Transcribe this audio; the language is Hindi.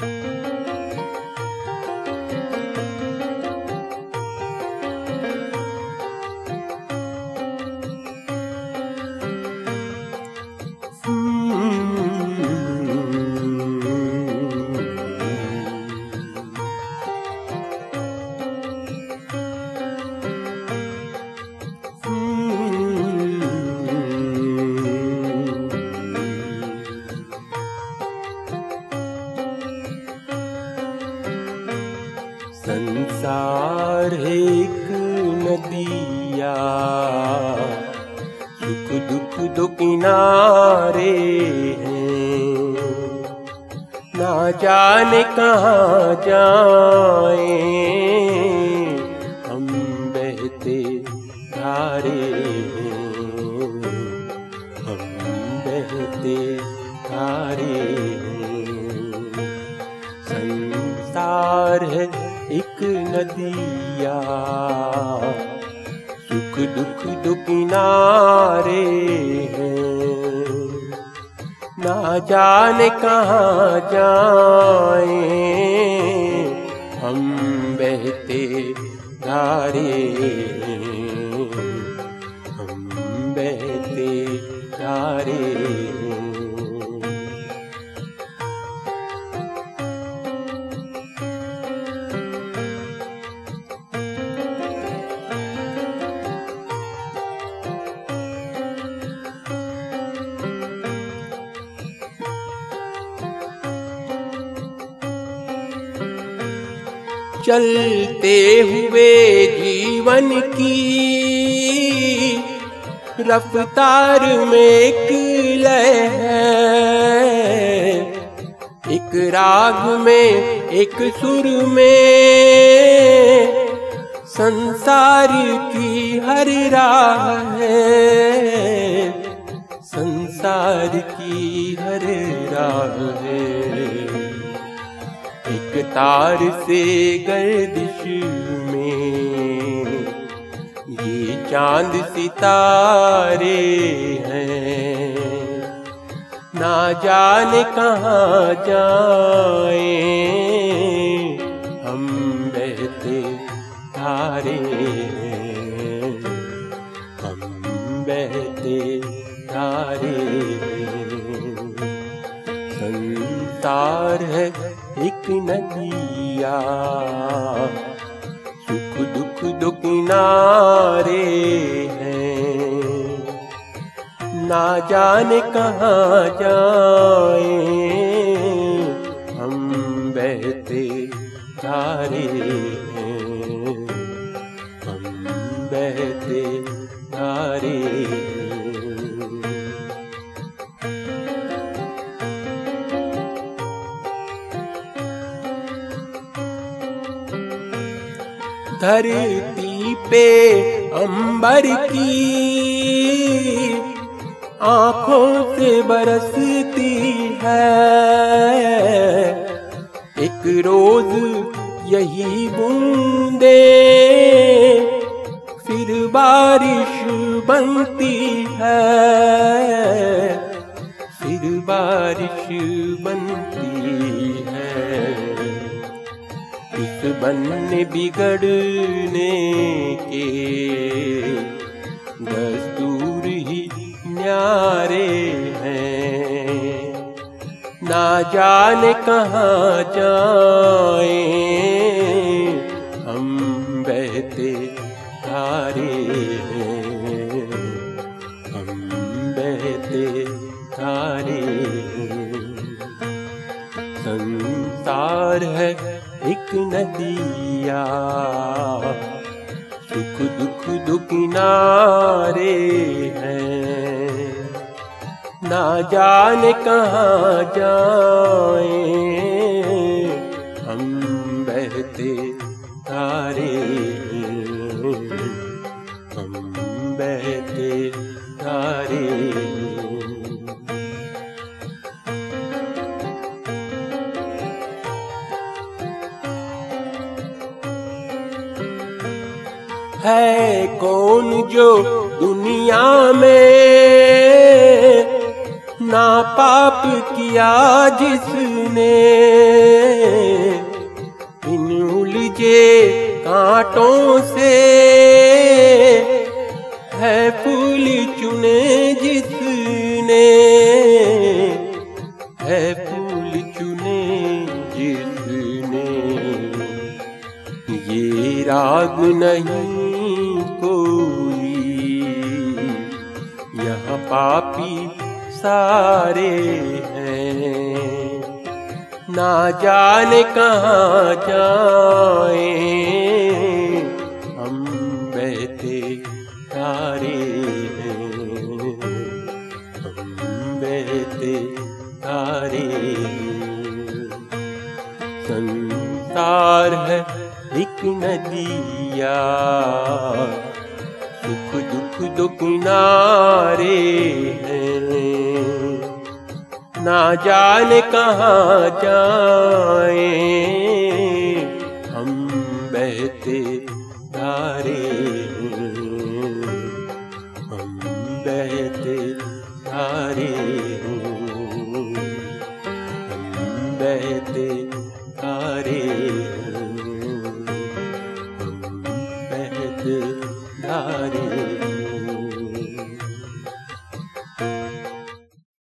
संसार एक नदिया। सुख दुख दो किनारे हैं। ना जाने कहाँ जाए। हम बहते धारे हैं। हम बहते धारे हैं। संसार है एक नदिया, सुख दुख दो किनारे हैं। ना जाने कहाँ जाए हम बहते धारे हम बहते धारे चलते हुए जीवन की। रफ्तार में एक लय एक राग में, एक सुर में। संसार की हर राह है, संसार की हर राह है। तार से गर्दिश में, ये चाँद सितारे हैं। ना जाने कहाँ जाए, हम बहते धारे दुख किनारे हैं। ना जाने कहाँ जाए। हम बहते धारे हैं। धरती पे अंबर की आँखों से बरसती है। एक रोज यही बूंदे, फिर बारिश बनती है। फिर बारिश बनती है। बनने बिगड़ने के दस्तूर ही न्यारे हैं। ना जाने कहाँ जाए, हम बहते धारे हैं। हम बहते धारे संसार है एक नदिया। सुख दुख दो किनारे हैं। ना जाने कहाँ जाए। हम बहते हैं। हम बहते धारे है कौन जो दुनिया में ना पाप किया जिसने? इन उलझे कांटों से है फूल चुने जिसने? है फूल चुने जिसने? ये राग नहीं पापी सारे हैं। ना जाने कहाँ जाए। हम बहते तारे हैं। हम बहते तारे संसार है एक नदिया। सुख दुख दो किनारे हैं। ना जाने कहाँ जाए, हम बहते धारे हम बहते धारे हम बहते धारे